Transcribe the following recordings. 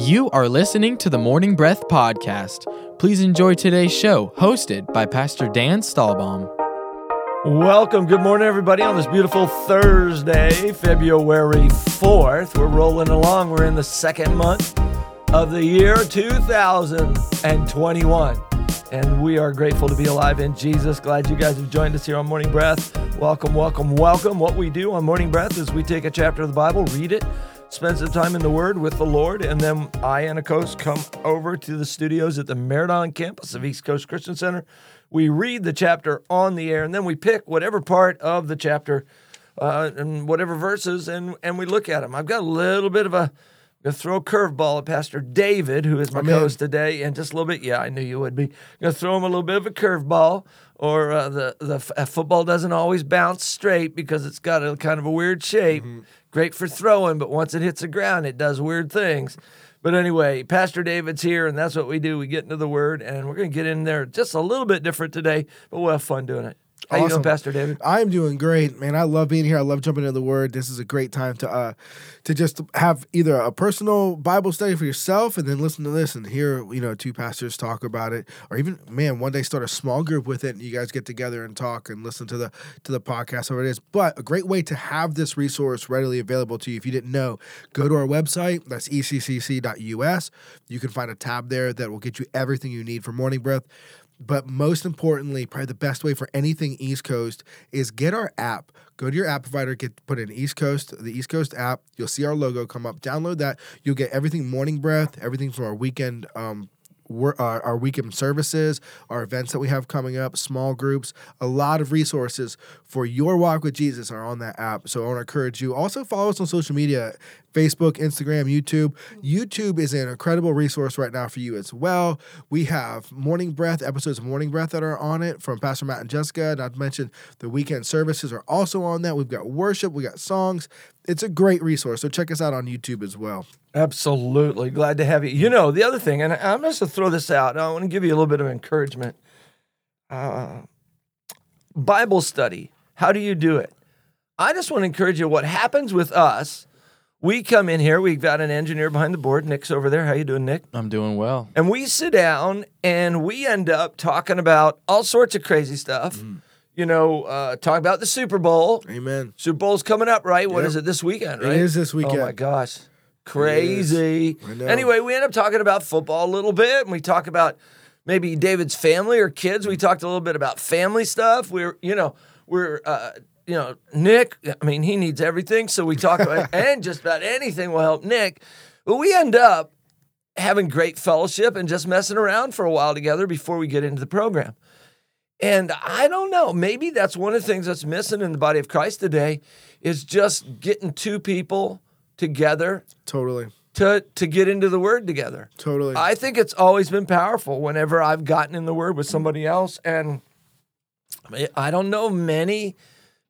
You are listening to the Morning Breath Podcast. Please enjoy today's show, hosted by Pastor Dan Stahlbaum. Welcome. Good morning, everybody, on this beautiful Thursday, February 4th. We're rolling along. We're in the second month of the year 2021. And we are grateful to be alive in Jesus. Glad you guys have joined us here on Morning Breath. Welcome, welcome, welcome. What we do on Morning Breath is we take a chapter of the Bible, read it, spend some time in the Word with the Lord, and then I and a coast come over to the studios at the Meriden campus of East Coast Christian Center. We read the chapter on the air, and then we pick whatever part of the chapter uh, and whatever verses, and and we look at them. I've got a little bit of a Gonna throw a curveball at Pastor David, who is my co-host today, and just a little bit. Yeah, I knew you would be. Gonna throw him a little bit of a curveball, or uh, the the f- uh, football doesn't always bounce straight because it's got a kind of a weird shape. Mm-hmm. Great for throwing, but once it hits the ground, it does weird things. But anyway, Pastor David's here, and that's what we do. We get into the Word, and we're gonna get in there just a little bit different today, but we'll have fun doing it. How you doing, Pastor David? I'm doing great, man. I love being here. I love jumping into the Word. This is a great time to uh, to just have either a personal Bible study for yourself, and then listen to this and hear you know two pastors talk about it, or even man one day start a small group with it, and you guys get together and talk and listen to the to the podcast, whatever it is. But a great way to have this resource readily available to you. If you didn't know, go to our website. That's eccc.us. You can find a tab there that will get you everything you need for morning breath. But most importantly, probably the best way for anything East Coast is get our app. Go to your app provider, get put in East Coast, the East Coast app. You'll see our logo come up. Download that. You'll get everything morning breath, everything from our weekend um, wor- uh, our weekend services, our events that we have coming up, small groups, a lot of resources for your walk with Jesus are on that app. So I want to encourage you. Also follow us on social media Facebook, Instagram, YouTube. YouTube is an incredible resource right now for you as well. We have Morning Breath, episodes of Morning Breath that are on it from Pastor Matt and Jessica. Not to mention the weekend services are also on that. We've got worship, we got songs. It's a great resource. So check us out on YouTube as well. Absolutely. Glad to have you. You know, the other thing, and I'm just to throw this out, I want to give you a little bit of encouragement. Uh, Bible study. How do you do it? I just want to encourage you. What happens with us, we come in here, we've got an engineer behind the board. Nick's over there. How you doing, Nick? I'm doing well. And we sit down and we end up talking about all sorts of crazy stuff. You know, uh, talk about the Super Bowl. Amen. Super Bowl's coming up, right? What Yep. is it this weekend, It right? is this weekend. Oh my gosh. Crazy. Anyway, we end up talking about football a little bit and we talk about maybe David's family or kids. We talked a little bit about family stuff. We're, you know, we're uh you know, Nick, I mean, he needs everything, so we talk about and just about anything will help Nick. But we end up having great fellowship and just messing around for a while together before we get into the program. And I don't know, maybe that's one of the things that's missing in the body of Christ today is just getting two people together Totally. to to get into the word together. Totally. I think it's always been powerful whenever I've gotten in the word with somebody else and I mean, I don't know many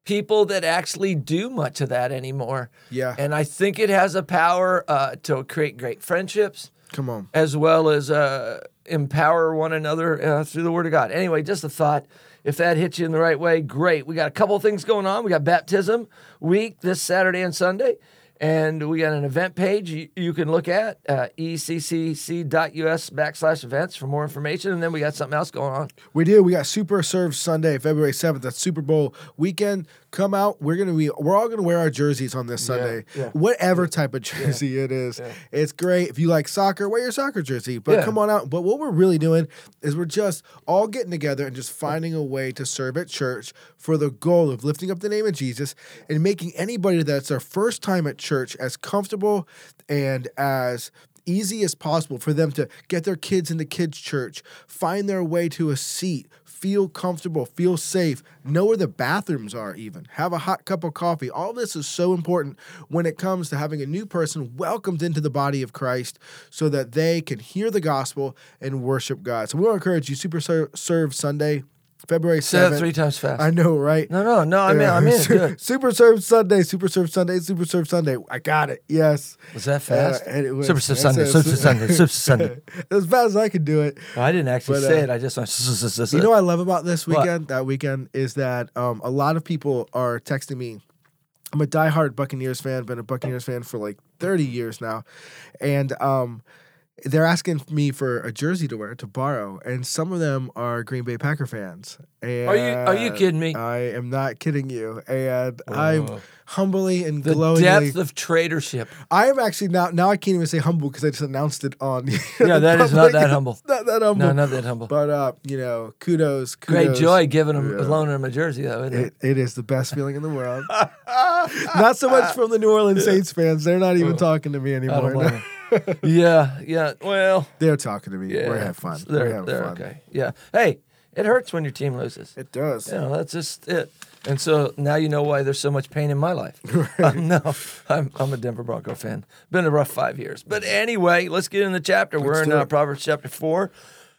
people that actually do much of that anymore. Yeah. And I think it has a power uh, to create great friendships Come on. as well as uh, empower one another uh, through the Word of God. Anyway, just a thought. If that hits you in the right way, great. We got a couple of things going on. We got baptism week this Saturday and Sunday, and we got an event page you, you can look at uh, eccc.us backslash events for more information. And then we got something else going on. We do. We got Super Serve Sunday, February seventh. That's Super Bowl weekend. Come out. We're gonna be. We're all gonna wear our jerseys on this Sunday, yeah. whatever type of jersey it is. It's great. If you like soccer, wear your soccer jersey. But Yeah. come on out. But what we're really doing is we're just all getting together and just finding a way to serve at church for the goal of lifting up the name of Jesus and making anybody that's their first time at church as comfortable and as easy as possible for them to get their kids into kids church find their way to a seat feel comfortable feel safe know where the bathrooms are even have a hot cup of coffee. All this is so important when it comes to having a new person welcomed into the body of christ so that they can hear the gospel and worship god. So we want to encourage you super serve sunday february Say 7th three times fast. i know right no, no, no. I mean. I'm in. Good. Super Serve Sunday, Super Serve Sunday, Super Serve Sunday. I got it. Yes. Was that fast? Uh, and it was- Super that's Sunday. Super Sunday. Super Sunday. as fast as I could do it. I didn't actually But, say uh, it. I just went. You know what I love about this What? weekend? That weekend is that um, a lot of people are texting me. I'm a diehard Buccaneers fan. Been a Buccaneers fan for like 30 years now. And um, they're asking me for a jersey to wear to borrow, and some of them are Green Bay Packer fans. And Are you- are you kidding me? I am not kidding you. And I'm Oh. humbly and The glowingly. depth of traitorship. I am actually now. Now I can't even say humble because I just announced it on. Yeah, that is not public. that humble. Not that humble. No, not that humble. But uh, you know, kudos, Great joy giving him, Yeah. loaning him a jersey, though, isn't it? It, it is the best feeling in the world. not so much from the New Orleans Saints fans. They're not even talking to me anymore. yeah, yeah. Well, They're talking to me. yeah. We're having fun. They're, We're having they're fun. okay. Yeah. Hey, it hurts when your team loses. It does. You know, that's just it. And so now you know why there's so much pain in my life. Um, no, I'm, I'm a Denver Bronco fan. Been a rough five years. But anyway, let's get in the chapter. We're in uh. Proverbs chapter 4.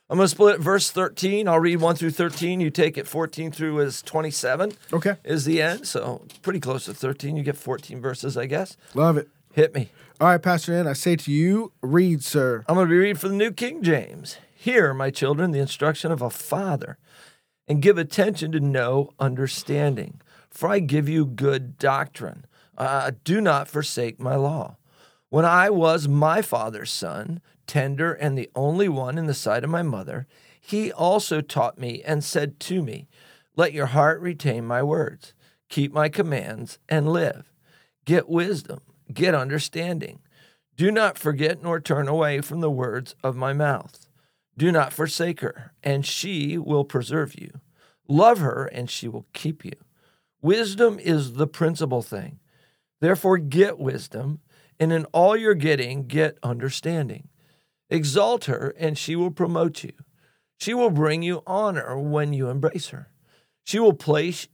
I'm going to split it verse 13. I'll read 1 through 13. You take it 14 through as 27 Okay. is the end. So pretty close to 13. You get 14 verses, I guess. Love it. Hit me. All right, Pastor Dan, I say to you, read, sir. I'm going to be reading from the New King James. Hear, my children, the instruction of a father, and give attention to know understanding. For I give you good doctrine. Uh, do not forsake my law. When I was my father's son, tender and the only one in the sight of my mother, he also taught me and said to me, Let your heart retain my words, keep my commands, and live. Get wisdom, get understanding. Do not forget nor turn away from the words of my mouth. Do not forsake her, and she will preserve you. Love her, and she will keep you. Wisdom is the principal thing. Therefore, get wisdom, and in all you're getting, get understanding. Exalt her, and she will promote you. She will bring you honor when you embrace her. She will place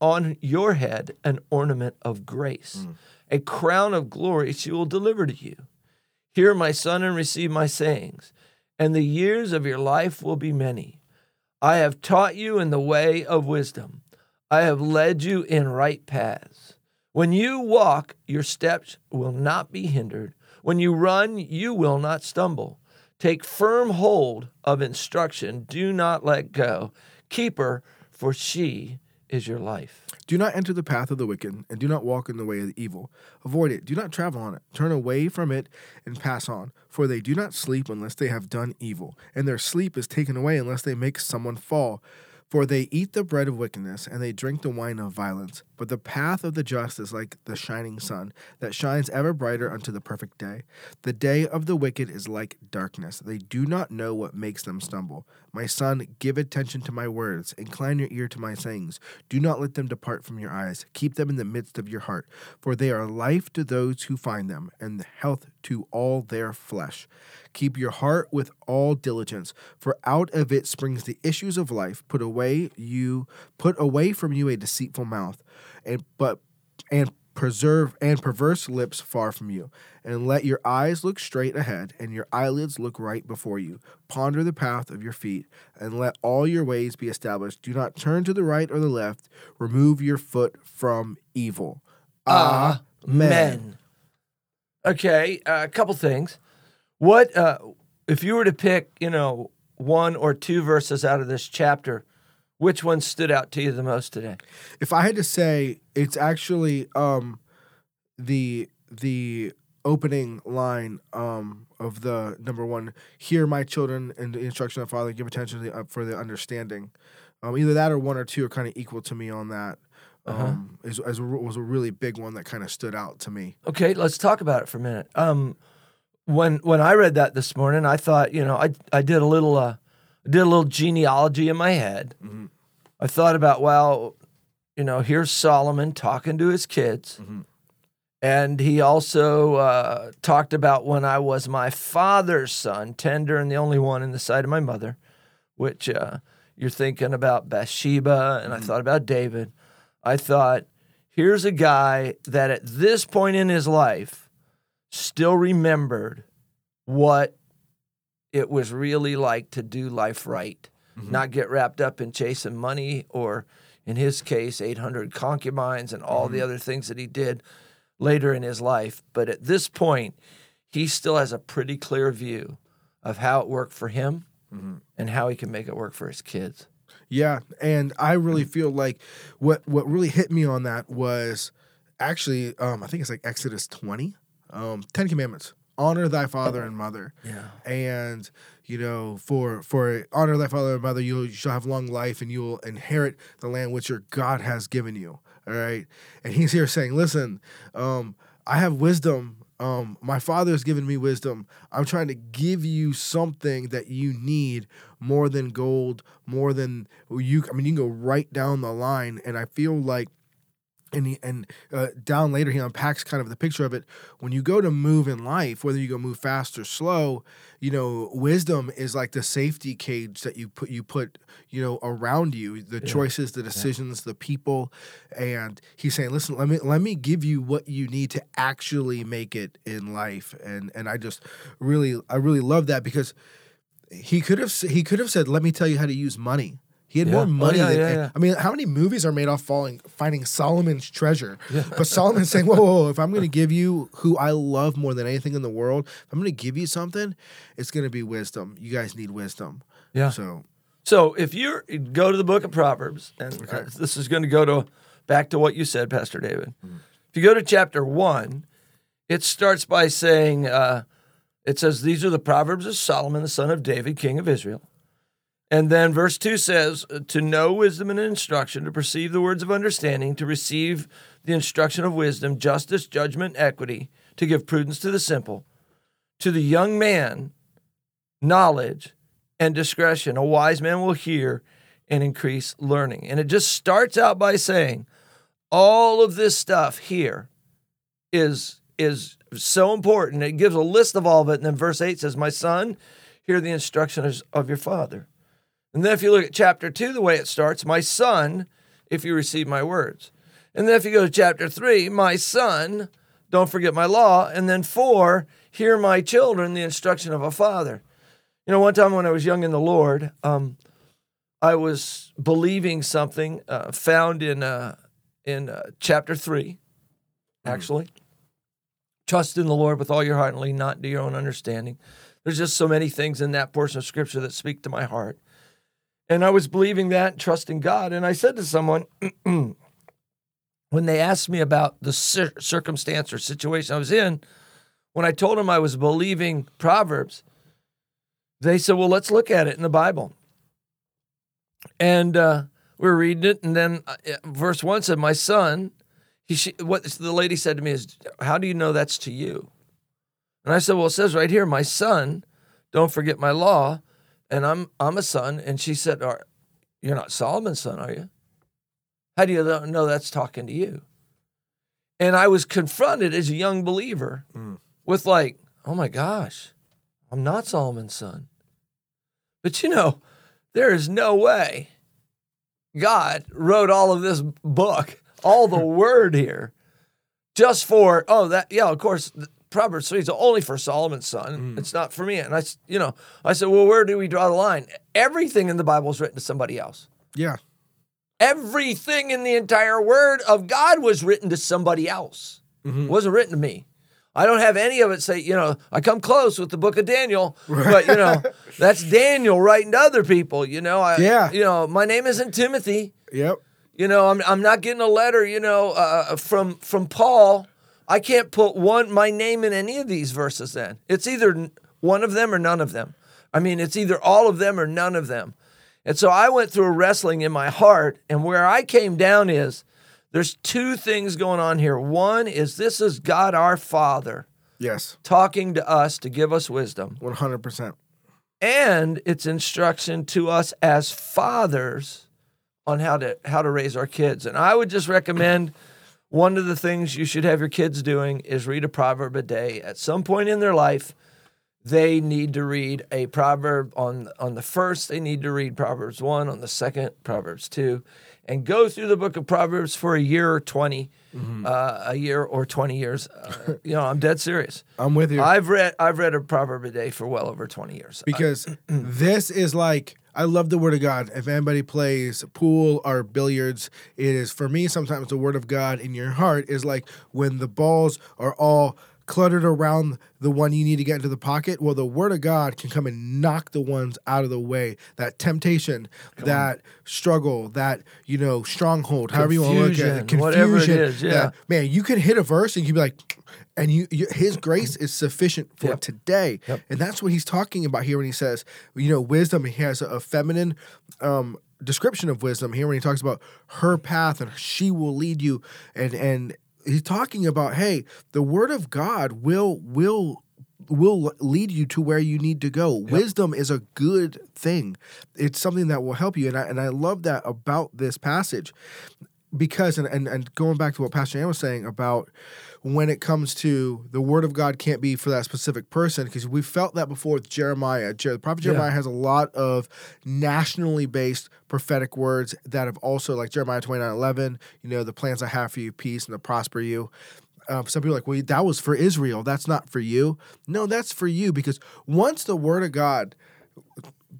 on your head an ornament of grace, mm. A crown of glory she will deliver to you. Hear, my son, and receive my sayings, and the years of your life will be many. I have taught you in the way of wisdom. I have led you in right paths. When you walk, your steps will not be hindered. When you run, you will not stumble. Take firm hold of instruction. Do not let go. Keep her, for she is your life. Do not enter the path of the wicked, and do not walk in the way of the evil. Avoid it. Do not travel on it. Turn away from it and pass on. For they do not sleep unless they have done evil, and their sleep is taken away unless they make someone fall. For they eat the bread of wickedness, and they drink the wine of violence. But the path of the just is like the shining sun, that shines ever brighter unto the perfect day. The day of the wicked is like darkness. They do not know what makes them stumble. My son, give attention to my words. Incline your ear to my sayings. Do not let them depart from your eyes. Keep them in the midst of your heart. For they are life to those who find them, and health to all their flesh. Keep your heart with all diligence, for out of it springs the issues of life. Put away you put away from you a deceitful mouth, and but and preserve and perverse lips far from you. And let your eyes look straight ahead, and your eyelids look right before you. Ponder the path of your feet, and let all your ways be established. Do not turn to the right or the left. Remove your foot from evil. Amen. Okay, uh, a couple things. What uh, if you were to pick, you know, one or two verses out of this chapter? Which one stood out to you the most today? If I had to say, it's actually um, the the opening line um, of the number one. Hear my children and the instruction of the Father. Give attention to the, uh, for the understanding. Um, either that or one or two are kind of equal to me on that. Um, is, is a, was a really big one that kind of stood out to me. Okay, let's talk about it for a minute. Um, when when I read that this morning, I thought, you know, I I did a little uh, did a little genealogy in my head. Mhm. I thought about, well, you know, here's Solomon talking to his kids, Mhm. and he also uh, talked about when I was my father's son, tender and the only one in the sight of my mother, which uh, you're thinking about Bathsheba, and I thought about David. I thought, here's a guy that at this point in his life still remembered what it was really like to do life right, not get wrapped up in chasing money or, in his case, 800 concubines and all the other things that he did later in his life. But at this point, he still has a pretty clear view of how it worked for him and how he can make it work for his kids. Yeah, and I really feel like what what really hit me on that was actually um, I think it's like Exodus twenty. um, Ten Commandments: honor thy father and mother. Yeah. And you know, for for honor thy father and mother, you, shall have long life, and you will inherit the land which your God has given you. All right, and he's here saying, listen, um, I have wisdom. Um, my father has given me wisdom. I'm trying to give you something that you need more than gold, more than you. I mean, you can go right down the line, and I feel like and he, and uh, down later he unpacks kind of the picture of it. When you go to move in life whether you go move fast or slow you know wisdom is like the safety cage that you put you put you know around you the Yeah. choices the decisions the people. And he's saying listen let me let me give you what you need to actually make it in life. And and I just really I really love that because he could have he could have said let me tell you how to use money he had Yeah. more Oh, money yeah, than yeah. I mean, how many movies are made off falling, finding Solomon's treasure? But Solomon's saying, whoa, whoa, whoa, if I'm going to give you who I love more than anything in the world, if I'm going to give you something, it's going to be wisdom. You guys need wisdom. Yeah. So, So if you go to the book of Proverbs, and uh, this is going to go to back to what you said, Pastor David. If you go to chapter one, it starts by saying, uh, it says, These are the Proverbs of Solomon, the son of David, king of Israel. And then verse 2 says, uh, To know wisdom and instruction, to perceive the words of understanding, to receive the instruction of wisdom, justice, judgment, equity, to give prudence to the simple. To the young man, knowledge and discretion. A wise man will hear and increase learning. And it just starts out by saying, all of this stuff here is is so important. It gives a list of all of it. And then verse 8 says, My son, hear the instructions of your father. And then if you look at chapter 2, the way it starts, My son, if you receive my words. And then if you go to chapter 3, My son, don't forget my law. And then 4, hear my children, the instruction of a father. You know, one time when I was young in the Lord, um, I was believing something uh, found in uh, in uh, chapter three, actually. Trust in the Lord with all your heart and lean not to your own understanding. There's just so many things in that portion of scripture that speak to my heart. And I was believing that, and trusting God. And I said to someone, when they asked me about the cir- circumstance or situation I was in, when I told them I was believing Proverbs, they said, Well, let's look at it in the Bible. And uh, we were reading it, and then uh, verse one said, "My son." He, what the lady said to me is, "How do you know that's to you?" And I said, "Well, it says right here, my son, don't forget my law." And I'm I'm a son, and she said, "Are you're not Solomon's son, are you? How do you know that's talking to you?" And I was confronted as a young believer Mm. with like, "Oh my gosh, I'm not Solomon's son." But you know, there is no way God wrote all of this book, all the word here, just for, oh, that, yeah, of course, Proverbs 3 is only for Solomon's son. It's not for me. And I, you know, I said, well, where do we draw the line? Everything in the Bible is written to somebody else. yeah. Everything in the entire word of God was written to somebody else. Mhm. wasn't written to me. I don't have any of it say, you know, I come close with the book of Daniel, but you know, that's Daniel writing to other people, you know. I, Yeah. You know, my name isn't Timothy. Yep. You know, I'm I'm not getting a letter, you know, uh, from from Paul. I can't put one my name in any of these verses. Then it's either one of them or none of them. I mean, it's either all of them or none of them. And so I went through a wrestling in my heart, and where I came down is there's two things going on here. One is this is God our Father Yes. talking to us to give us wisdom, 100%. and it's instruction to us as fathers on how to how to raise our kids. And I would just recommend one of the things you should have your kids doing is read a proverb a day. At some point in their life, they need to read a proverb on on the first. They need to read Proverbs one on the second, Proverbs two, and go through the book of Proverbs for a year or 20 uh, a year or twenty years. Uh, you know, I'm dead serious. I'm with you. I've read I've read a proverb a day for well over twenty years. because this is like I love the word of God. If anybody plays pool or billiards, it is for me sometimes the word of God in your heart is like when the balls are all cluttered around the one you need to get into the pocket. Well, the word of God can come and knock the ones out of the way. That temptation, that struggle, that you know stronghold, however you want to look at it, Confusion, whatever it is, yeah. that- man, you can hit a verse and you can be like, and you, you His grace is sufficient for Yep. today, Yep. and that's what He's talking about here when He says, you know, wisdom. He has a, a feminine. Um, description of wisdom here when he talks about her path and she will lead you and and he's talking about hey the word of god will will will lead you to where you need to go. Wisdom is a good thing. It's something that will help you. And i and i love that about this passage because and, and and going back to what pastor Dan was saying about when it comes to the word of god can't be for that specific person because we felt that before with jeremiah Jer- the prophet Yeah. jeremiah has a lot of nationally based prophetic words that have also like jeremiah 29 11 you know the plans i have for you peace and to prosper you um, some people are like, well, that was for Israel. That's not for you. No, that's for you because once the word of God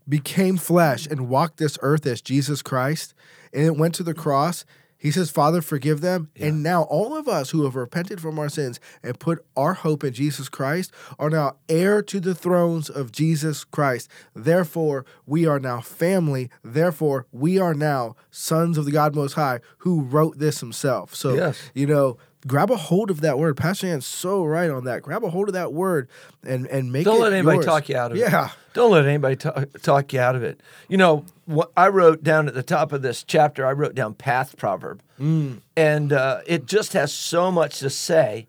became flesh and walked this earth as Jesus Christ, and it went to the cross. He says, Father, forgive them. And now all of us who have repented from our sins and put our hope in Jesus Christ are now heir to the thrones of Jesus Christ. Therefore, we are now family. Therefore, we are now sons of the God Most High who wrote this himself. So, Yes. you know, grab a hold of that word. Pastor Dan's so right on that. Grab a hold of that word and, and make Don't let anybody yours. talk you out of it. Yeah. Don't let anybody ta- talk you out of it. You know, what I wrote down at the top of this chapter, I wrote down path proverb. Mm. And uh, it just has so much to say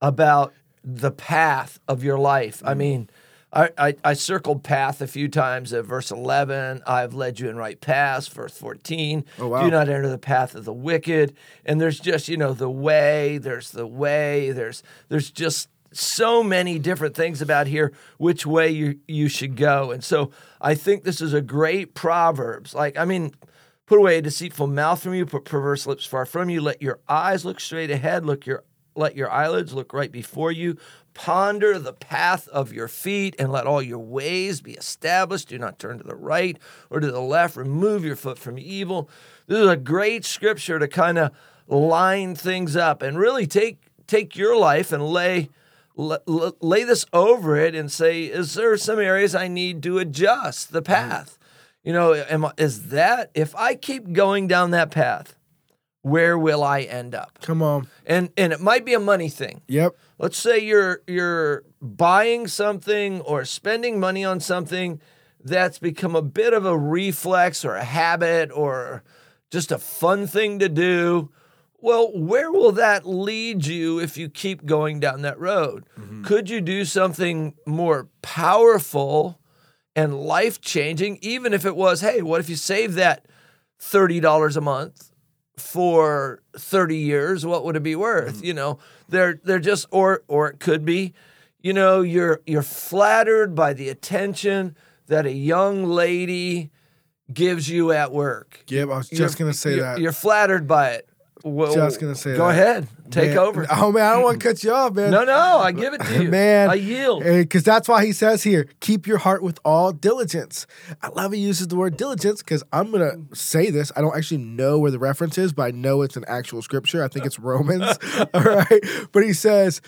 about the path of your life. Mm. I mean, I, I, I circled path a few times at verse 11. I've led you in right paths, verse 14. Oh, wow. Do not enter the path of the wicked. And there's just, you know, the way, there's the way, there's there's just so many different things about here which way you you should go. And so I think this is a great proverbs. Like I mean, put away a deceitful mouth from you, put perverse lips far from you. Let your eyes look straight ahead. Look your let your eyelids look right before you. Ponder the path of your feet and let all your ways be established. Do not turn to the right or to the left. Remove your foot from evil. This is a great scripture to kind of line things up and really take take your life and lay lay this over it and say, is there some areas I need to adjust the mm. path? You know, am, is that if I keep going down that path, where will I end up? Come on. And and it might be a money thing. Yep. Let's say you're you're buying something or spending money on something that's become a bit of a reflex or a habit or just a fun thing to do. Well, where will that lead you if you keep going down that road? Mm-hmm. Could you do something more powerful and life changing, even if it was, hey, what if you save that $30 a month for 30 years? What would it be worth? Mm-hmm. You know, they're they're just or or it could be, you know, you're you're flattered by the attention that a young lady gives you at work. Yep. I was You're- just gonna say you're- that. You're flattered by it. Well, Just gonna say Go that. ahead, take Man- over. Oh man, I don't want to cut you off, man. No, no, I give it to you, Man, I yield. Because that's why he says here, keep your heart with all diligence. I love he uses the word diligence because I'm going to say this. I don't actually know where the reference is, but I know it's an actual scripture. I think it's Romans. all right. But he says,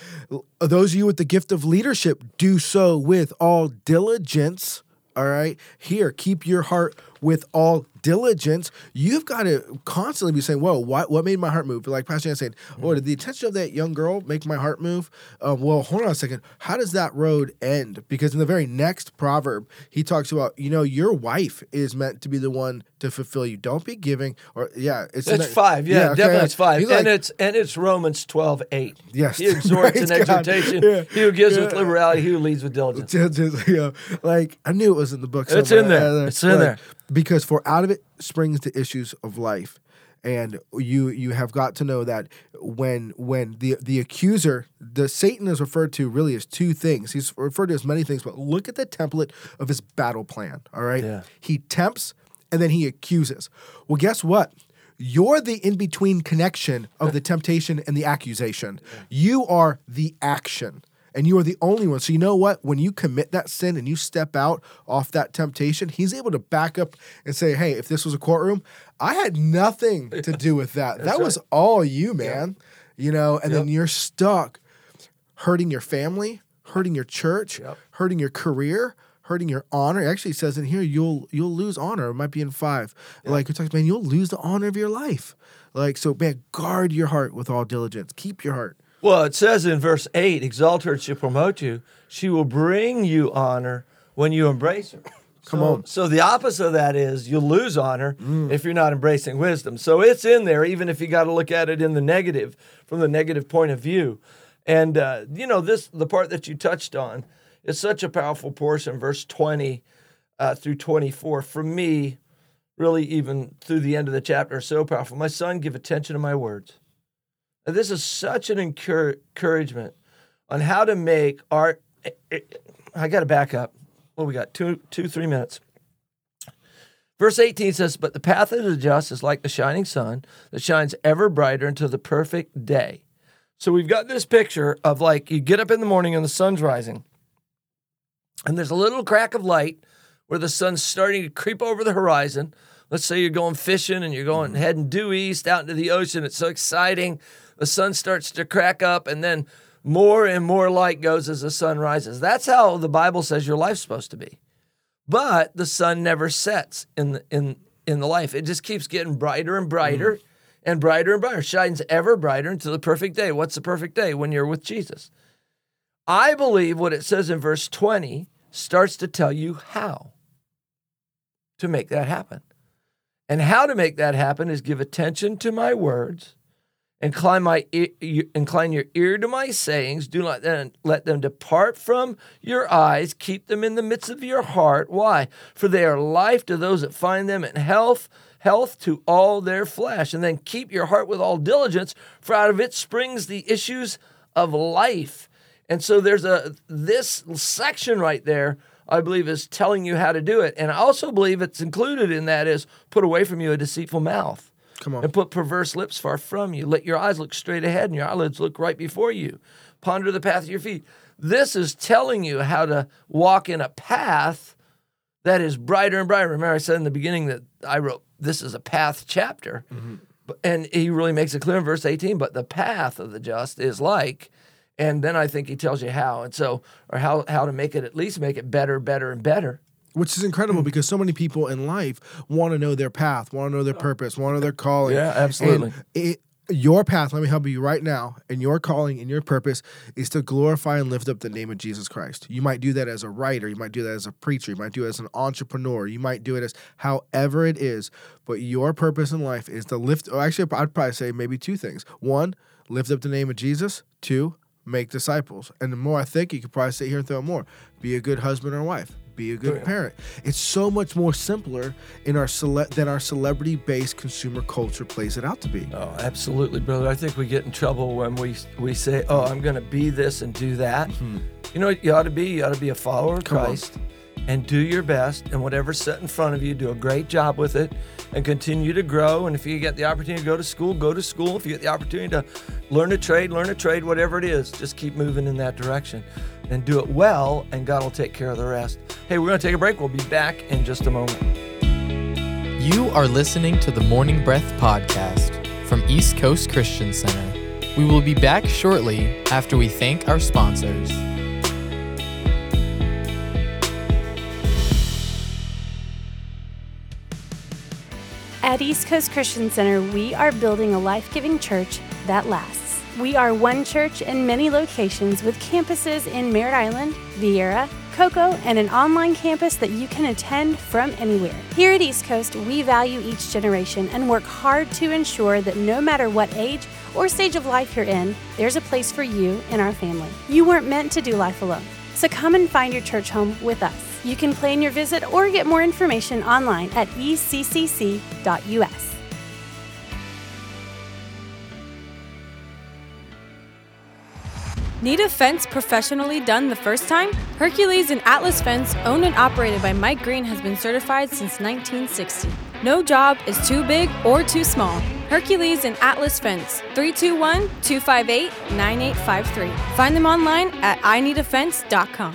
those of you with the gift of leadership, do so with all diligence. All right. Here, keep your heart with all diligence. You've got to constantly be saying, Whoa, what, what made my heart move? Like Pastor Dan saying, Oh, did the attention of that young girl make my heart move? Um, well, hold on a second. How does that road end? Because in the very next proverb, he talks about, you know, your wife is meant to be the one to fulfill you. Don't be giving, or yeah, it's the- five, yeah, okay, definitely it's five, and it's and it's Romans twelve eight. Yes. he exhorts God. exhortation. Yeah. He who gives with liberality, he who leads with diligence. just, just, you know, like I knew it was in the book. It's in there. Uh, It's in like, there. because for out of it springs to issues of life, and you you have got to know that when when the the accuser, the Satan is referred to really as two things. He's referred to as many things, but look at the template of his battle plan. All right, Yeah. he tempts and then he accuses. Well, guess what? You're the in between connection of the temptation and the accusation. You are the action. And you are the only one. So, you know what? When you commit that sin and you step out off that temptation, he's able to back up and say, Hey, if this was a courtroom, I had nothing to do with that. that was all you, man. You know, and then you're stuck hurting your family, hurting your church, Yep. hurting your career, hurting your honor. It actually says in here you'll you'll lose honor. It might be in five. Like it talks, man, you'll lose the honor of your life. Like so, man, guard your heart with all diligence. Keep your heart. Well, it says in verse 8, exalt her and she'll promote you. She will bring you honor when you embrace her. Come So- on. So the opposite of that is you'll lose honor if you're not embracing wisdom. So it's in there, even if you got to look at it in the negative, from the negative point of view. And uh, you know, this the part that you touched on is such a powerful portion, verse 20 uh, through 24. For me, really, even through the end of the chapter, so powerful. My son, give attention to my words. Now, this is such an encour- encouragement on how to make art. Eh, eh, I got to back up. What we got? Two, two, three minutes. Verse 18 says, But the path of the just is like the shining sun that shines ever brighter until the perfect day. So we've got this picture of like you get up in the morning and the sun's rising, and there's a little crack of light where the sun's starting to creep over the horizon. Let's say you're going fishing and you're going mm-hmm. heading due east out into the ocean. It's so exciting. The sun starts to crack up, and then more and more light goes as the sun rises. That's how the Bible says your life's supposed to be. But the sun never sets in the, in in the life. It just keeps getting brighter and brighter mm. and brighter and brighter. Shines ever brighter until the perfect day. What's the perfect day? When you're with Jesus. I believe what it says in verse 20 starts to tell you how to make that happen. And how to make that happen is give attention to my words, incline my incline your ear to my sayings. Do not then let them depart from your eyes. Keep them in the midst of your heart. Why? For they are life to those that find them, and health health to all their flesh. And then keep your heart with all diligence, for out of it springs the issues of life. And so there's a this section right there, I believe, is telling you how to do it. And I also believe it's included in that is put away from you a deceitful mouth. Come on. And put perverse lips far from you. Let your eyes look straight ahead and your eyelids look right before you. Ponder the path of your feet. This is telling you how to walk in a path that is brighter and brighter. Remember, I said in the beginning that I wrote this is a path chapter. Mm-hmm. But- And he really makes it clear in verse 18, but the path of the just is like, and then I think he tells you how. And so, or how, how to make it, at least make it better, better, and better. Which is incredible mm. because so many people in life want to know their path, want to know their purpose, want to know their calling. Yeah, absolutely. It, your path, let me help you right now, and your calling and your purpose is to glorify and lift up the name of Jesus Christ. You might do that as a writer, you might do that as a preacher, you might do it as an entrepreneur, you might do it as however it is, but your purpose in life is to lift, or actually, I'd probably say maybe two things. One, lift up the name of Jesus. Two, make disciples. And the more I think, you could probably sit here and throw more. Be a good husband or wife. Be a good yeah. parent. It's so much more simpler in our cele- than our celebrity-based consumer culture plays it out to be. Oh, absolutely, brother. I think we get in trouble when we we say, "Oh, I'm going to be this and do that." Mm-hmm. You know what you ought to be? You ought to be a follower of Come on. Christ and do your best and whatever's set in front of you, do a great job with it and continue to grow. And if you get the opportunity to go to school, go to school. If you get the opportunity to learn a trade, learn a trade, whatever it is, just keep moving in that direction and do it well, and God will take care of the rest. Hey, we're going to take a break. We'll be back in just a moment. You are listening to the Morning Breath podcast from East Coast Christian Center. We will be back shortly after we thank our sponsors. At East Coast Christian Center, we are building a life giving church that lasts. We are one church in many locations with campuses in Merritt Island, Viera, Cocoa, and an online campus that you can attend from anywhere. Here at East Coast, we value each generation and work hard to ensure that no matter what age or stage of life you're in, there's a place for you in our family. You weren't meant to do life alone. So come and find your church home with us. You can plan your visit or get more information online at eccc.us. Need a fence professionally done the first time? Hercules and Atlas Fence, owned and operated by Mike Green, has been certified since 1960. No job is too big or too small. Hercules and Atlas Fence, 321 258 9853. Find them online at ineedafence.com.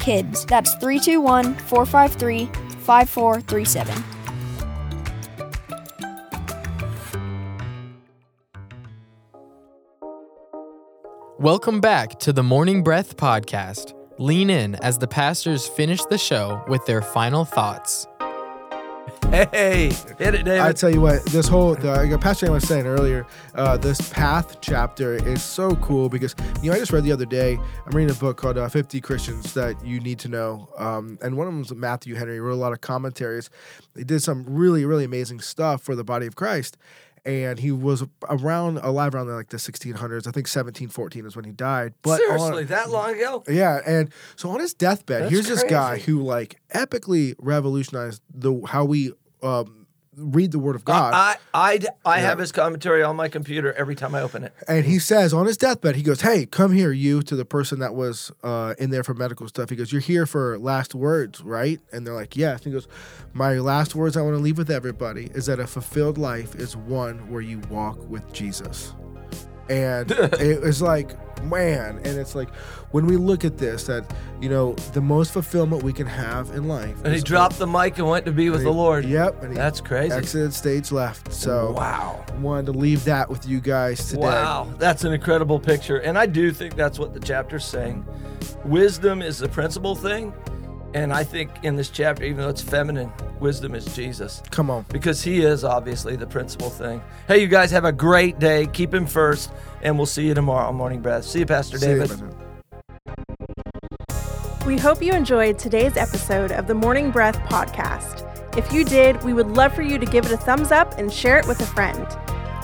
KIDS. That's 321 453 5437. Welcome back to the Morning Breath podcast. Lean in as the pastors finish the show with their final thoughts. Hey, hit it, David. I tell you what, this whole the, like Pastor Aaron was saying earlier, uh, this path chapter is so cool because you know I just read the other day. I'm reading a book called uh, 50 Christians that you need to know, um, and one of them was Matthew Henry. He wrote a lot of commentaries. He did some really really amazing stuff for the body of Christ. And he was around alive around like the 1600s. I think 1714 is when he died. But Seriously, on- that long ago? yeah, and so on his deathbed, That's here's this guy who like epically revolutionized the how we um, read the Word of God. I, I, I Yeah. have his commentary on my computer every time I open it. and he says on his deathbed, he goes, "Hey, come here, you," to the person that was uh, in there for medical stuff. He goes, "You're here for last words, right?" And they're like, "Yes." he goes, "My last words I want to leave with everybody is that a fulfilled life is one where you walk with Jesus." And it was like, man, and it's like when we look at this, that you know, the most fulfillment we can have in life. And he dropped the mic and went to be with and the Lord. Yep, and he That's crazy. Exited stage left. So wow. wanted to leave that with you guys today. Wow, that's an incredible picture. And I do think that's what the chapter's saying. Wisdom is the principal thing. And I think in this chapter, even though it's feminine, wisdom is Jesus. Come on. Because he is obviously the principal thing. Hey, you guys have a great day. Keep him first. And we'll see you tomorrow on Morning Breath. See you, Pastor See David. man. We hope you enjoyed today's episode of the Morning Breath podcast. If you did, we would love for you to give it a thumbs up and share it with a friend.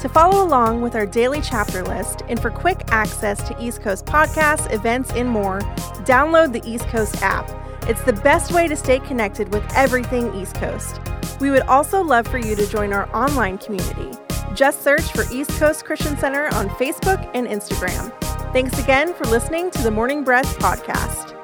To follow along with our daily chapter list and for quick access to East Coast podcasts, events, and more, download the East Coast app. It's the best way to stay connected with everything East Coast. We would also love for you to join our online community. Just search for East Coast Christian Center on Facebook and Instagram. Thanks again for listening to the Morning Breath podcast.